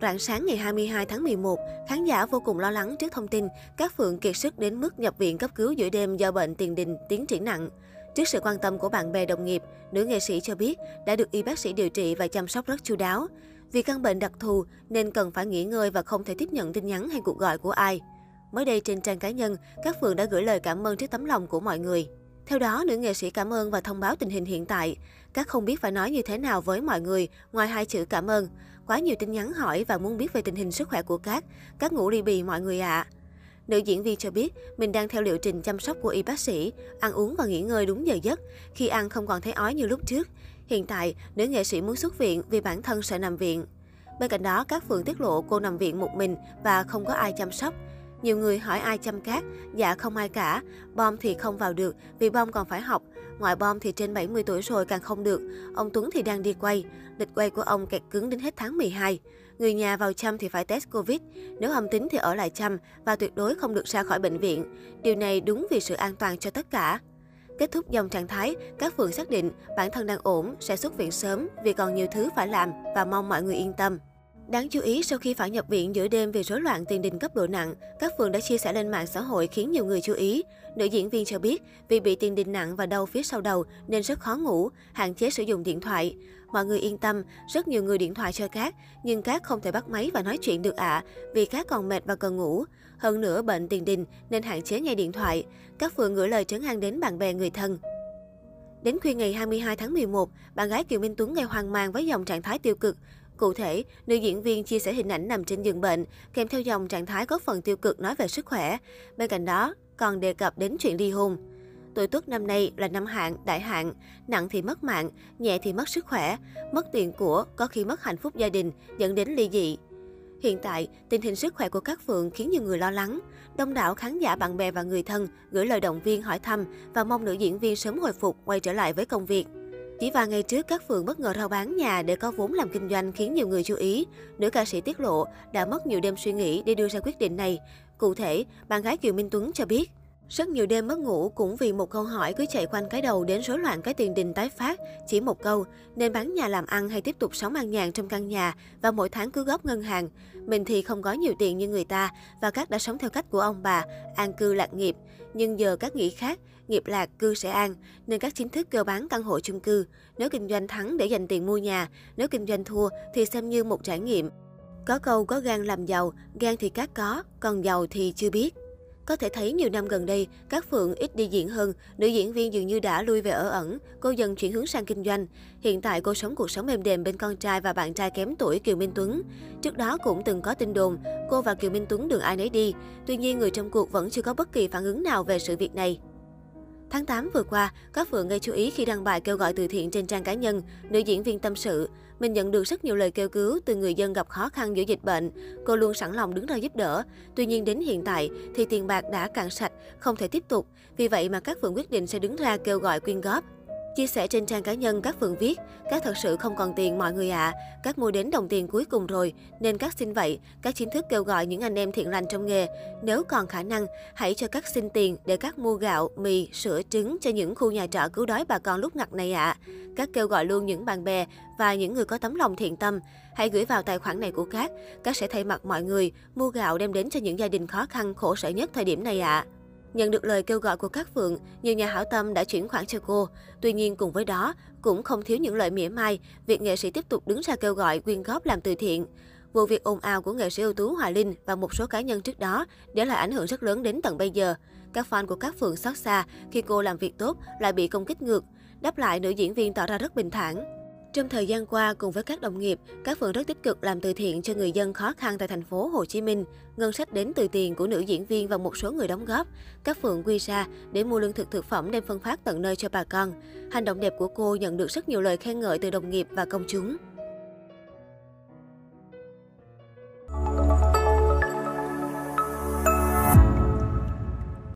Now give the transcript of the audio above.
Rạng sáng ngày 22 tháng 11, khán giả vô cùng lo lắng trước thông tin các Phượng kiệt sức đến mức nhập viện cấp cứu giữa đêm do bệnh tiền đình tiến triển nặng. Trước sự quan tâm của bạn bè đồng nghiệp, nữ nghệ sĩ cho biết đã được y bác sĩ điều trị và chăm sóc rất chu đáo. Vì căn bệnh đặc thù nên cần phải nghỉ ngơi và không thể tiếp nhận tin nhắn hay cuộc gọi của ai. Mới đây trên trang cá nhân, các Phượng đã gửi lời cảm ơn trước tấm lòng của mọi người. Theo đó, nữ nghệ sĩ cảm ơn và thông báo tình hình hiện tại. Các không biết phải nói như thế nào với mọi người, ngoài hai chữ cảm ơn. Quá nhiều tin nhắn hỏi và muốn biết về tình hình sức khỏe của các. Các ngủ ly bì mọi người ạ. À. Nữ diễn viên cho biết mình đang theo liệu trình chăm sóc của y bác sĩ, ăn uống và nghỉ ngơi đúng giờ giấc. Khi ăn không còn thấy ói như lúc trước. Hiện tại, nữ nghệ sĩ muốn xuất viện vì bản thân sợ nằm viện. Bên cạnh đó, các phường tiết lộ cô nằm viện một mình và không có ai chăm sóc. Nhiều người hỏi ai chăm cát, dạ không ai cả. Bom thì không vào được vì bom còn phải học. Ngoại bom thì trên 70 tuổi rồi càng không được. Ông Tuấn thì đang đi quay. Lịch quay của ông kẹt cứng đến hết tháng 12. Người nhà vào chăm thì phải test Covid. Nếu âm tính thì ở lại chăm và tuyệt đối không được ra khỏi bệnh viện. Điều này đúng vì sự an toàn cho tất cả. Kết thúc dòng trạng thái, các phường xác định bản thân đang ổn, sẽ xuất viện sớm vì còn nhiều thứ phải làm và mong mọi người yên tâm. Đáng chú ý, sau khi phải nhập viện giữa đêm vì rối loạn tiền đình cấp độ nặng, các phường đã chia sẻ lên mạng xã hội khiến nhiều người chú ý. Nữ diễn viên cho biết, vì bị tiền đình nặng và đau phía sau đầu nên rất khó ngủ, hạn chế sử dụng điện thoại. Mọi người yên tâm, rất nhiều người điện thoại cho Cát, nhưng Cát không thể bắt máy và nói chuyện được ạ, à, vì Cát còn mệt và cần ngủ. Hơn nữa bệnh tiền đình nên hạn chế nghe điện thoại. Các phường gửi lời trấn an đến bạn bè người thân. Đến khuya ngày 22 tháng 11, bạn gái Kiều Minh Tuấn gây hoang mang với dòng trạng thái tiêu cực. Cụ thể, nữ diễn viên chia sẻ hình ảnh nằm trên giường bệnh, kèm theo dòng trạng thái có phần tiêu cực nói về sức khỏe. Bên cạnh đó, còn đề cập đến chuyện ly hôn. Tuổi tuất năm nay là năm hạn, đại hạn, nặng thì mất mạng, nhẹ thì mất sức khỏe, mất tiền của, có khi mất hạnh phúc gia đình, dẫn đến ly dị. Hiện tại, tình hình sức khỏe của các Phượng khiến nhiều người lo lắng. Đông đảo khán giả, bạn bè và người thân gửi lời động viên hỏi thăm và mong nữ diễn viên sớm hồi phục, quay trở lại với công việc. Chỉ vài ngày trước, các phường bất ngờ rao bán nhà để có vốn làm kinh doanh khiến nhiều người chú ý. Nữ ca sĩ tiết lộ đã mất nhiều đêm suy nghĩ để đưa ra quyết định này. Cụ thể, bạn gái Kiều Minh Tuấn cho biết, rất nhiều đêm mất ngủ cũng vì một câu hỏi cứ chạy quanh cái đầu đến rối loạn cái tiền đình tái phát. Chỉ một câu, nên bán nhà làm ăn hay tiếp tục sống an nhàn trong căn nhà và mỗi tháng cứ góp ngân hàng. Mình thì không có nhiều tiền như người ta và các đã sống theo cách của ông bà, an cư lạc nghiệp. Nhưng giờ các nghĩ khác, nghiệp lạc cư sẽ an, nên các chính thức kêu bán căn hộ chung cư. Nếu kinh doanh thắng để dành tiền mua nhà, nếu kinh doanh thua thì xem như một trải nghiệm. Có câu có gan làm giàu, gan thì các có, còn giàu thì chưa biết. Có thể thấy nhiều năm gần đây, các Phượng ít đi diễn hơn, nữ diễn viên dường như đã lui về ở ẩn, cô dần chuyển hướng sang kinh doanh. Hiện tại cô sống cuộc sống êm đềm bên con trai và bạn trai kém tuổi Kiều Minh Tuấn. Trước đó cũng từng có tin đồn, cô và Kiều Minh Tuấn đường ai nấy đi. Tuy nhiên, người trong cuộc vẫn chưa có bất kỳ phản ứng nào về sự việc này. Tháng 8 vừa qua, các Phượng gây chú ý khi đăng bài kêu gọi từ thiện trên trang cá nhân. Nữ diễn viên tâm sự, mình nhận được rất nhiều lời kêu cứu từ người dân gặp khó khăn giữa dịch bệnh. Cô luôn sẵn lòng đứng ra giúp đỡ. Tuy nhiên đến hiện tại thì tiền bạc đã cạn sạch, không thể tiếp tục. Vì vậy mà các phường quyết định sẽ đứng ra kêu gọi quyên góp. Chia sẻ trên trang cá nhân, các Phượng viết, các thật sự không còn tiền mọi người ạ, à. các mua đến đồng tiền cuối cùng rồi, nên các xin vậy, các chính thức kêu gọi những anh em thiện lành trong nghề, nếu còn khả năng, hãy cho các xin tiền để các mua gạo, mì, sữa, trứng cho những khu nhà trọ cứu đói bà con lúc ngặt này ạ. À. Các kêu gọi luôn những bạn bè và những người có tấm lòng thiện tâm, hãy gửi vào tài khoản này của các, các sẽ thay mặt mọi người mua gạo đem đến cho những gia đình khó khăn khổ sở nhất thời điểm này ạ. À. Nhận được lời kêu gọi của các Phượng, nhiều nhà hảo tâm đã chuyển khoản cho cô. Tuy nhiên cùng với đó, cũng không thiếu những lời mỉa mai, việc nghệ sĩ tiếp tục đứng ra kêu gọi quyên góp làm từ thiện. Vụ việc ồn ào của nghệ sĩ ưu tú hòa Linh và một số cá nhân trước đó để lại ảnh hưởng rất lớn đến tận bây giờ. Các fan của các Phượng xót xa khi cô làm việc tốt lại bị công kích ngược. Đáp lại, nữ diễn viên tỏ ra rất bình thản. Trong thời gian qua, cùng với các đồng nghiệp, các Phượng rất tích cực làm từ thiện cho người dân khó khăn tại thành phố Hồ Chí Minh. Ngân sách đến từ tiền của nữ diễn viên và một số người đóng góp. Các Phượng quy ra để mua lương thực thực phẩm đem phân phát tận nơi cho bà con. Hành động đẹp của cô nhận được rất nhiều lời khen ngợi từ đồng nghiệp và công chúng.